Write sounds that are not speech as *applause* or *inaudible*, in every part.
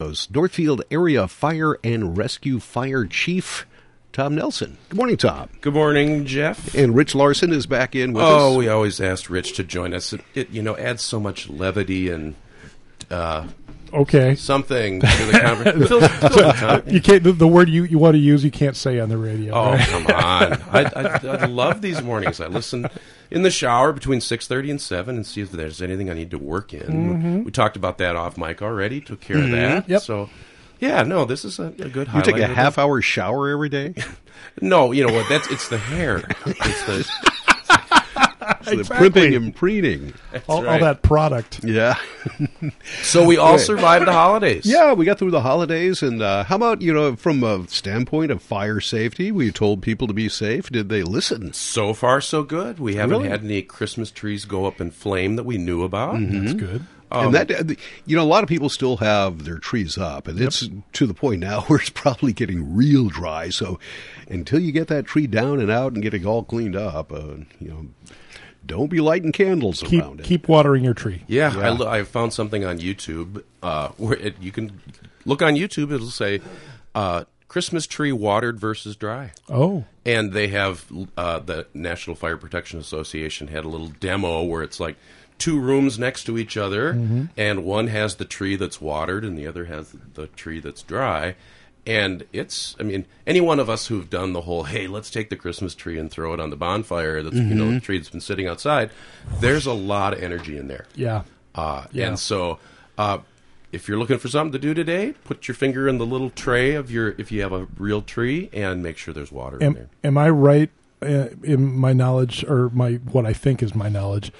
Northfield Area Fire and Rescue Fire Chief Tom Nelson. Good morning, Tom. Good morning, Jeff. And Rich Larson is back in with oh, us. we always asked Rich to join us. It, it, you know adds so much levity and uh, Okay. something to the *laughs* conversation. Fills- fills the. You can't. The, the word you, you want to use, you can't say on the radio. Oh right? come on! I, I, I love these mornings. I listen in the shower between six thirty and seven and see if there's anything I need to work in. Mm-hmm. We talked about that off mic already. Took care of mm-hmm. that. Yep. So, yeah, no, this is a, a good. you take a half hour shower every day? *laughs* No, you know what? That's it's the hair. It's the The primping and preening. all, all right. that product. Yeah. *laughs* so we all survived the holidays. Yeah, we got through the holidays. And uh, how about, you know, from a standpoint of fire safety, we told people to be safe. Did they listen? So far, so good. We haven't Really? had any Christmas trees go up in flame that we knew about. That's good. and that, uh, you know, a lot of people still have their trees up, and it's to the point now *laughs* where it's probably getting real dry. So, until you get that tree down and out and get it all cleaned up, uh, you know, don't be lighting candles Keep around it. keep watering your tree. Yeah, I Yeah. lo- I, found something on YouTube uh, where it, you can look on YouTube. It'll say uh, Christmas tree watered versus dry. Oh, And they have uh, the National Fire Protection Association had a little demo where it's like two rooms next to each other, and one has the tree that's watered, and the other has the tree that's dry. And it's, I mean, any one of us who've done the whole, hey, let's take the Christmas tree and throw it on the bonfire that's, you know, the tree that's been sitting outside, there's a lot of energy in there. yeah. Uh, Yeah. And so, uh, if you're looking for something to do today, put your finger in the little tray of your, if you have a real tree, and make sure there's water in there. Am, am I right uh, in my knowledge, or my what I think is my knowledge?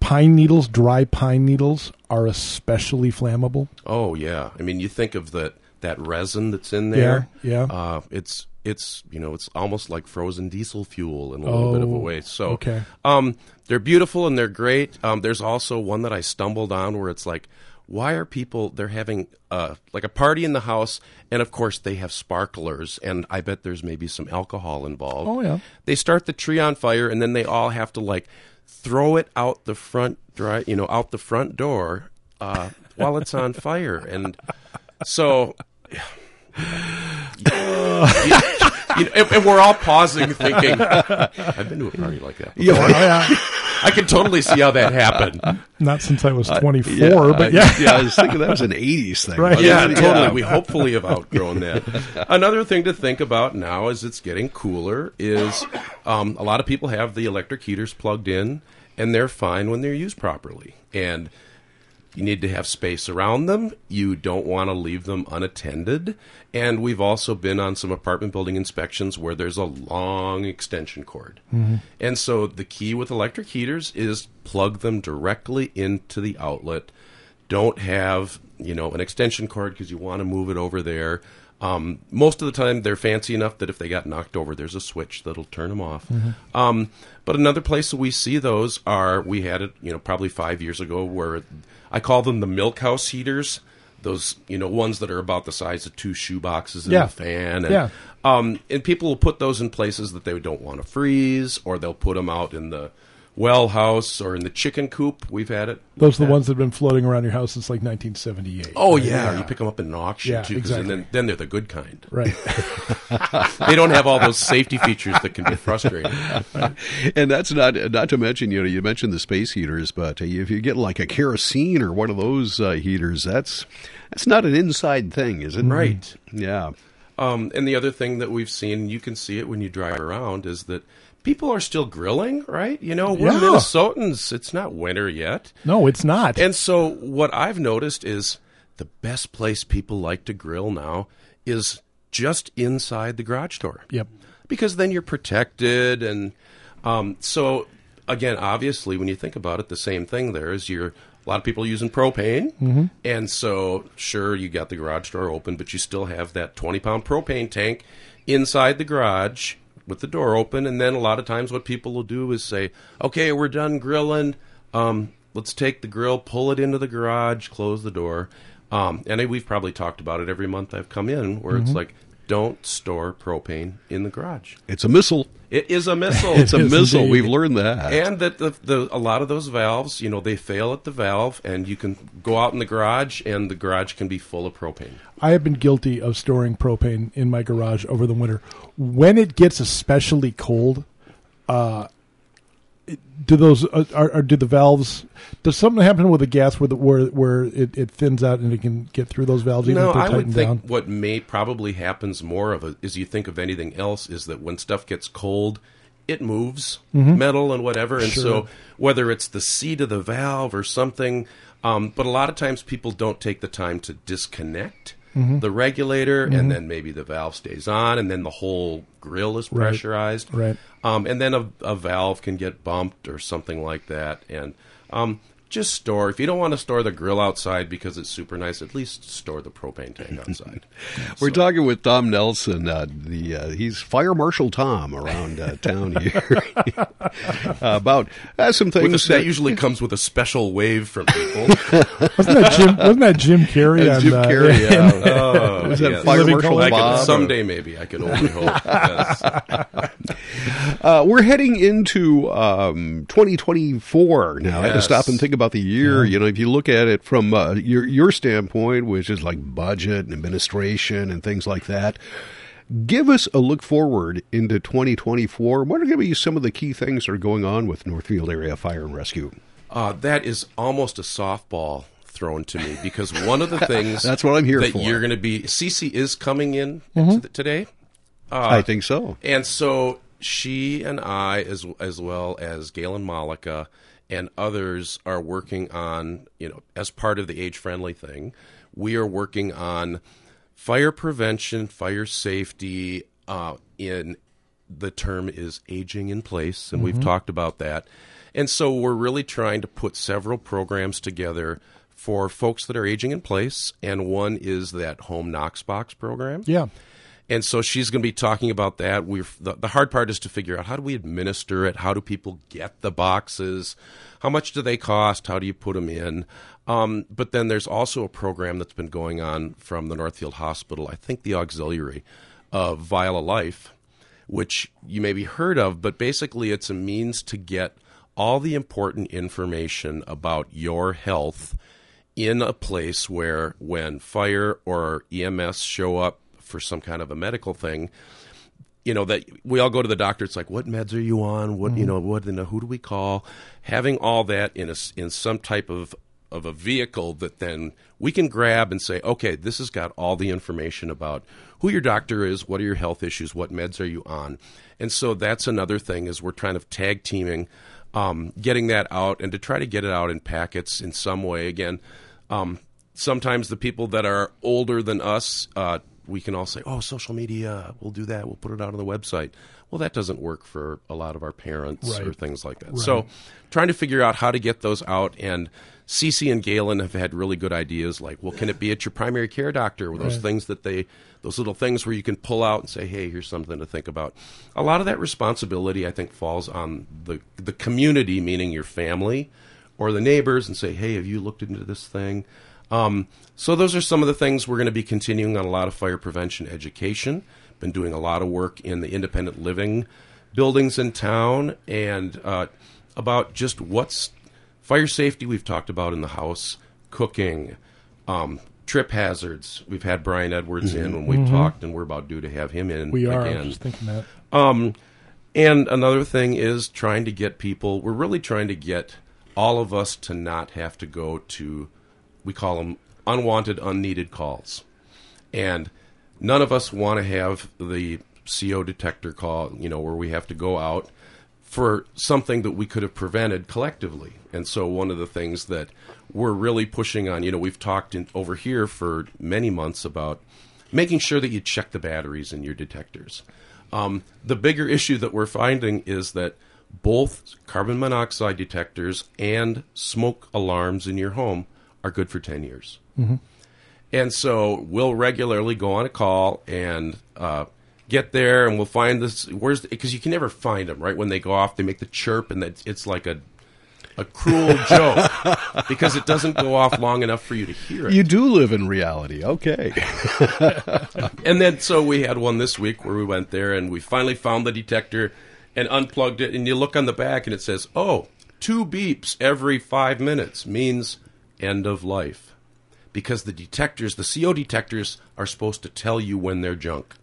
Pine needles, dry pine needles, are especially flammable. Oh yeah, I mean, you think of that that resin that's in there. Yeah, yeah. Uh, it's it's you know it's almost like frozen diesel fuel in a little bit of a Oh, way. So okay. um, they're beautiful and they're great. Um, there's also one that I stumbled on where it's like, why are people they're having uh, like a party in the house, and of course they have sparklers, and I bet there's maybe some alcohol involved. Oh, yeah. They start the tree on fire, and then they all have to like throw it out the front dry, you know, out the front door uh, while it's on fire, and so. You know, and, and we're all pausing, thinking, "I've been to a party like that." Before. Oh, yeah. *laughs* I can totally see how that happened. Not since I was 24, but yeah. yeah, I was thinking that was an '80s thing. Right. wasn't Yeah, it? totally. We hopefully have outgrown that. Another thing to think about now as it's getting cooler is um, a lot of people have the electric heaters plugged in, and they're fine when they're used properly. And you need to have space around them. You don't want to leave them unattended. And we've also been on some apartment building inspections where there's a long extension cord. Mm-hmm. And so the key with electric heaters is plug them directly into the outlet. Don't have, you know, an extension cord because you want to move it over there. Um, most of the time, they're fancy enough that if they got knocked over, there's a switch that'll turn them off. Um, but another place that we see those are we had it, you know, probably five years ago, where I call them the milk house heaters. Those, you know, ones that are about the size of two shoe boxes in Yeah. the fan. And, Yeah. um, and people will put those in places that they don't want to freeze, or they'll put them out in the well house or in the chicken coop. We've had it. Those are the ones that have been floating around your house since like 1978. Oh yeah, you pick them up in an auction Yeah, too, 'cause exactly. and then then they're the good kind. Right. *laughs* They don't have all those safety features that can be frustrating. *laughs* and that's not not to mention you know you mentioned the space heaters, but uh, if you get like a kerosene or one of those uh, heaters, that's that's not an inside thing, is it? Right. Yeah. Um, and the other thing that we've seen, you can see it when you drive around, is that people are still grilling. Right? You know, we're Yeah. Minnesotans. It's not winter yet, No, it's not. and so what I've noticed is the best place people like to grill now is just inside the garage door. yep. because then you're protected and um, so again obviously when you think about it the same thing there is you're a lot of people using propane and so sure you got the garage door open but you still have that 20 pound propane tank inside the garage with the door open and then a lot of times what people will do is say okay we're done grilling. Um, let's take the grill pull it into the garage close the door. Um, and we've probably talked about it every month i've come in where it's like don't store propane in the garage. It's a missile. It is a missile. It's a Yes, missile. indeed. We've learned that. and that the, the a lot of those valves, you know, they fail at the valve, and you can go out in the garage, and the garage can be full of propane. I have been guilty of storing propane in my garage over the winter. When it gets especially cold, uh, it- do those uh, are, are do the valves? Does something happen with the gas where the, where where it, it thins out and it can get through those valves even No, if they're I would tightened think down? what may probably happens more of it is you think of anything else is that when stuff gets cold, it moves metal and whatever, and Sure. so whether it's the seat of the valve or something, um, but a lot of times people don't take the time to disconnect. The regulator, and then maybe the valve stays on, and then the whole grill is Right. pressurized. Right. Um, and then a, a valve can get bumped or something like that. And um, just store. If you don't want to store the grill outside because it's super nice, at least store the propane tank *laughs* outside. We're talking with Tom Nelson. Uh, the uh, he's Fire Marshal Tom around uh, town here *laughs* *laughs* uh, about uh, some things this, that usually comes with a special wave from people. Wasn't that Jim? Wasn't that Jim Carrey? That's on, Jim uh, Carrey, yeah. oh, Was that yes. Fire Living Marshal Color? I Bob? can, someday maybe I can only hope. Yes. Uh, we're heading into um, 2024 now. I had to stop and think about the year. You know, if you look at it from uh, your your standpoint, which is like budget and administration and things like that, give us a look forward into 2024. What are going to be some of the key things that are going on with Northfield Area Fire and Rescue? Uh, that is almost a softball thrown to me because one of the things *laughs* That's what I'm here that for. you're going to be. Cece is coming in to the- today. I think so. And so she and I, as as well as Galen Malika and others, are working on you know as part of the age friendly thing. We are working on fire prevention, fire safety. Uh, in the term is aging in place, and we've talked about that. And so we're really trying to put several programs together for folks that are aging in place, and one is that home Knox box program. Yeah. And so she's going to be talking about that. We the, the hard part is to figure out how do we administer it? How do people get the boxes? How much do they cost? How do you put them in? Um, but then there's also a program that's been going on from the Northfield Hospital, I think the auxiliary of Vial of Life, which you may be heard of, but basically it's a means to get all the important information about your health in a place where when fire or EMS show up for some kind of a medical thing, you know that we all go to the doctor. It's like, what meds are you on? What you know? What who do we call? Having all that in a in some type of of a vehicle that then we can grab and say, okay, this has got all the information about who your doctor is, what are your health issues, what meds are you on, and so that's another thing is we're trying to tag teaming, um, getting that out and to try to get it out in packets in some way. Again, um, sometimes the people that are older than us, uh, we can all say, "Oh, social media, we'll do that. We'll put it out on the website." Well, that doesn't work for a lot of our parents or things like that. So, trying to figure out how to get those out and. Cece and Galen have had really good ideas, like, well, can it be at your primary care doctor? Those Right. things that they, those little things where you can pull out and say, hey, here's something to think about. A lot of that responsibility, I think, falls on the the community, meaning your family or the neighbors, and say, hey, have you looked into this thing? Um, so those are some of the things we're going to be continuing on a lot of fire prevention education. Been doing a lot of work in the independent living buildings in town and uh, about just what's fire safety. We've talked about in the house, cooking, um, trip hazards. We've had Brian Edwards in when we've talked, and we're about due to have him in Mm-hmm. We are. I was thinking that. Um, and another thing is trying to get people. We're really trying to get all of us to not have to go to. We call them unwanted, unneeded calls, and none of us want to have the CO detector call. You know, where we have to go out for something that we could have prevented collectively. And so one of the things that we're really pushing on, you know, we've talked in, over here for many months about making sure that you check the batteries in your detectors. Um, the bigger issue that we're finding is that both carbon monoxide detectors and smoke alarms in your home are good for 10 years. And so we'll regularly go on a call and uh, get there, and we'll find this. Where's because you can never find them right when they go off. They make the chirp, and it's, it's like a a cruel *laughs* joke because it doesn't go off long enough for you to hear it. You do live in reality. Okay. *laughs* and then so we had one this week where we went there and we finally found the detector and unplugged it and you look on the back and it says, "Oh, two beeps every 5 minutes means end of life." Because the detectors, the CO detectors are supposed to tell you when they're junk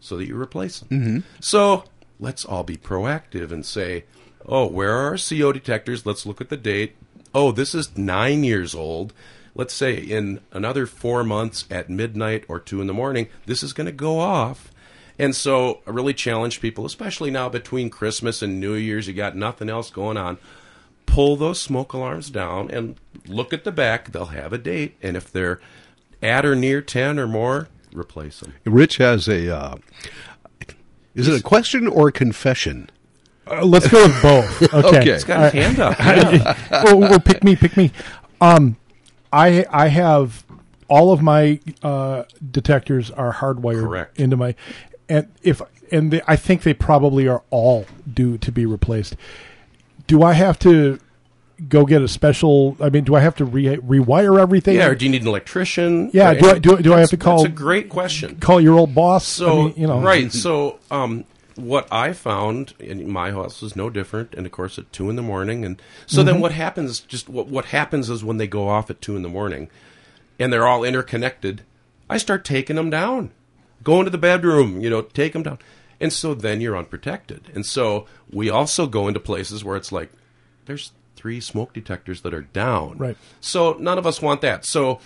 so that you replace them. Mm-hmm. So, let's all be proactive and say, "Oh, where are our CO detectors? Let's look at the date. Oh, this is 9 years old." let's say in another four months at midnight or two in the morning, this is going to go off. And so I really challenge people, especially now between Christmas and New Year's, you got nothing else going on. Pull those smoke alarms down and look at the back. They'll have a date. And if they're at or near 10 or more, replace them. Rich has a. Uh, is it a question or a confession? Uh, let's go with both. *laughs* Okay. Okay. It's got a hand up. Yeah. or, or pick me, pick me. Um, I I have all of my uh, detectors are hardwired Correct. into my, and if and they, I think they probably are all due to be replaced. Do I have to go get a special? I mean, do I have to re- rewire everything? yeah, or do you need an electrician? Yeah, do I- do do I have to call- That's a great question. Call your old boss. So I mean, you know, right. *laughs* So um, what I found in my house is no different, and of course at two in the morning. And so Mm-hmm. then what happens? Just what what happens is when they go off at two in the morning, and they're all interconnected, I start taking them down, go into the bedroom, you know, take them down, and so then you're unprotected. And so we also go into places where it's like there's three smoke detectors that are down. Right. So none of us want that. So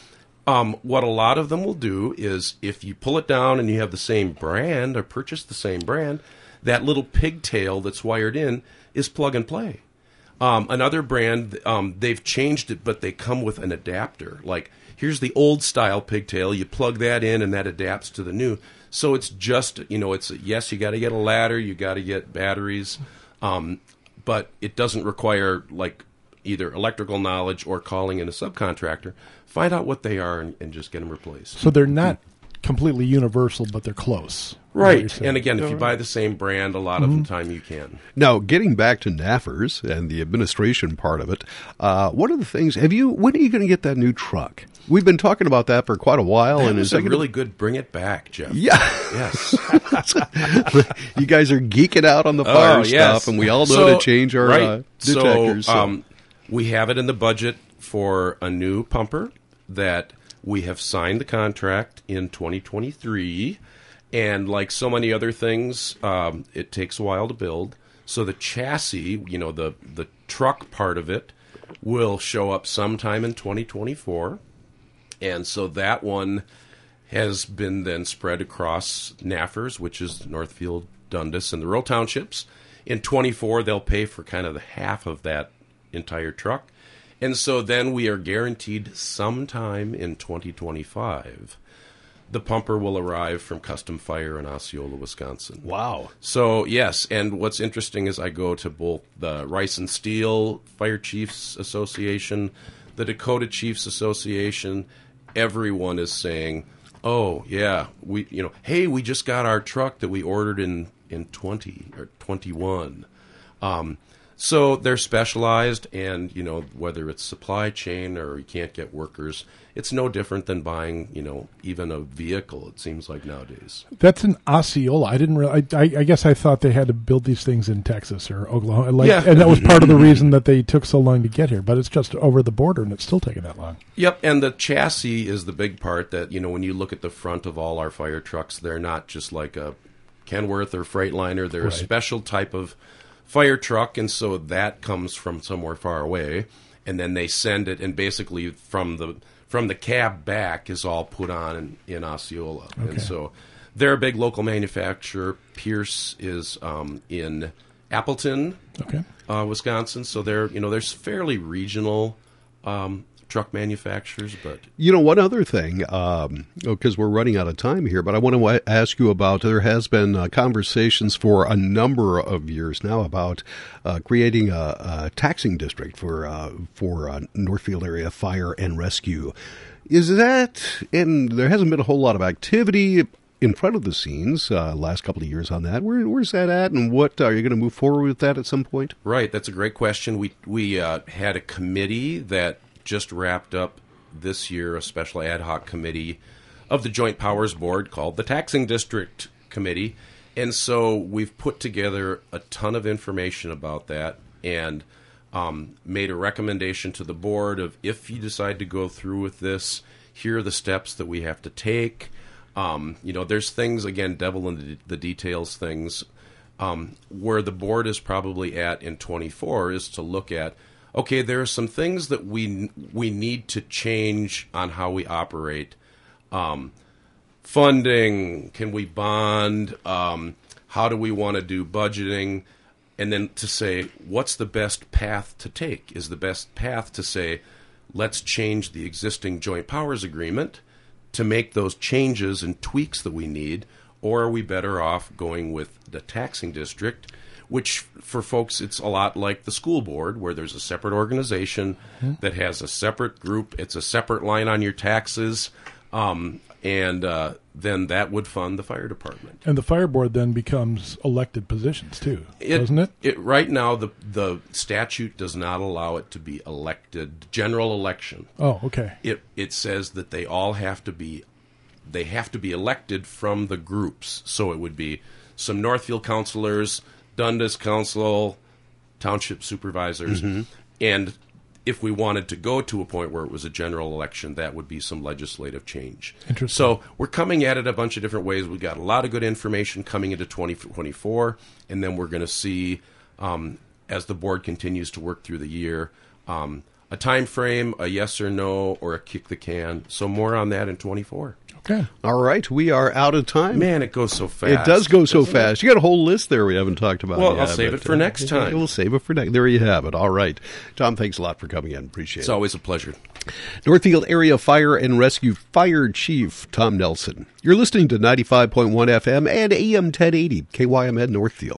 um, what a lot of them will do is if you pull it down and you have the same brand or purchase the same brand, that little pigtail that's wired in is plug and play. Um, another brand, um, they've changed it, but they come with an adapter. Like, here's the old style pigtail. You plug that in, and that adapts to the new. So it's just, you know, it's yes, you got to get a ladder, you got to get batteries, um, but it doesn't require like either electrical knowledge or calling in a subcontractor. Find out what they are and, and just get them replaced. so they're not completely universal, but they're close. Is what you're Right. And again, if you buy the same brand, a lot of the time you can. Now, getting back to NAFers and the administration part of it, uh, one of the things, have you, when are you going to get that new truck? We've been talking about that for quite a while. That and was is a that gonna- really good bring it back, Jeff. Yeah. Yes. *laughs* you guys are geeking out on the fire Oh, yes. stuff, and we all know So- to change our right. uh, detectors. So, so- um, we have it in the budget for a new pumper that we have signed the contract in 2023. And like so many other things, um, it takes a while to build. So the chassis, you know, the the truck part of it, will show up sometime in 2024. And so that one has been then spread across NAFers, which is Northfield, Dundas, and the rural townships. In 24, they'll pay for kind of the half of that entire truck. And so then we are guaranteed sometime in 2025, the pumper will arrive from Custom Fire in Osceola, Wisconsin. wow. So yes, and what's interesting is I go to both the Rice and Steele Fire Chiefs Association, the Dakota Chiefs Association. Everyone is saying, "Oh yeah, we you know, hey, we just got our truck that we ordered in in twenty or twenty one." Um, so they're specialized, and you know whether it's supply chain or you can't get workers, it's no different than buying you know even a vehicle. It seems like nowadays. That's an Osceola. I didn't really. I, I, I guess I thought they had to build these things in Texas or Oklahoma. Like, Yeah. and that was part of the mm-hmm. reason that they took so long to get here. But it's just over the border, and it's still taking that long. Yep, and the chassis is the big part that, you know, when you look at the front of all our fire trucks, they're not just like a Kenworth or Freightliner. They're Right. a special type of fire truck, and so that comes from somewhere far away. And then they send it, and basically from the from the cab back is all put on in, in Osceola. Okay. And so they're a big local manufacturer. Pierce is um, in Appleton, Okay. uh, Wisconsin. So they're you know there's fairly regional um, truck manufacturers, but You know, one other thing, because we're running out of time here, but I want to ask you about there has been uh, conversations for a number of years now about uh, creating a, a taxing district for uh, for uh, Northfield area fire and rescue. Is that, and there hasn't been a whole lot of activity. in front of the scenes uh, last couple of years on that. Where, where's that at, and what are you going to move forward with that at some point? Right, that's a great question. We we uh, had a committee that just wrapped up this year, a special ad hoc committee of the Joint Powers Board called the Taxing District Committee, and so we've put together a ton of information about that and. Um, made a recommendation to the board of if you decide to go through with this, here are the steps that we have to take. Um, you know, there's things again, devil in the, the details things. Um, where the board is probably at in 24 is to look at okay, there are some things that we we need to change on how we operate. Um, funding, can we bond? Um, how do we want to do budgeting? And then to say, what's the best path to take? Is the best path to say, let's change the existing joint powers agreement to make those changes and tweaks that we need, or are we better off going with the taxing district? Which, for folks, it's a lot like the school board, where there's a separate organization mm-hmm. that has a separate group. It's a separate line on your taxes. Um, and uh, then that would fund the fire department. And the fire board then becomes elected positions too, it, doesn't it? it? Right now, the the statute does not allow it to be elected general election. Oh, okay. It it says that they all have to be they have to be elected from the groups. So it would be some Northfield councilors, Dundas Council, township supervisors, mm-hmm. and if we wanted to go to a point where it was a general election, that would be some legislative change. Interesting. So we're coming at it a bunch of different ways. We've got a lot of good information coming into 2024, and then we're going to see um, as the board continues to work through the year. Um, a time frame, a yes or no, or a kick the can. So more on that in 24. Okay. All right. We are out of time. Man, it goes so fast. It does go so fast. You got a whole list there we haven't talked about. Well, yet, I'll save but, it for uh, next time. We'll save it for next. There you have it. All right. Tom, thanks a lot for coming in. Appreciate it's it. It's always a pleasure. Northfield Area Fire and Rescue Fire Chief Tom Nelson. You're listening to 95.1 FM and AM 1080 KYMN Northfield.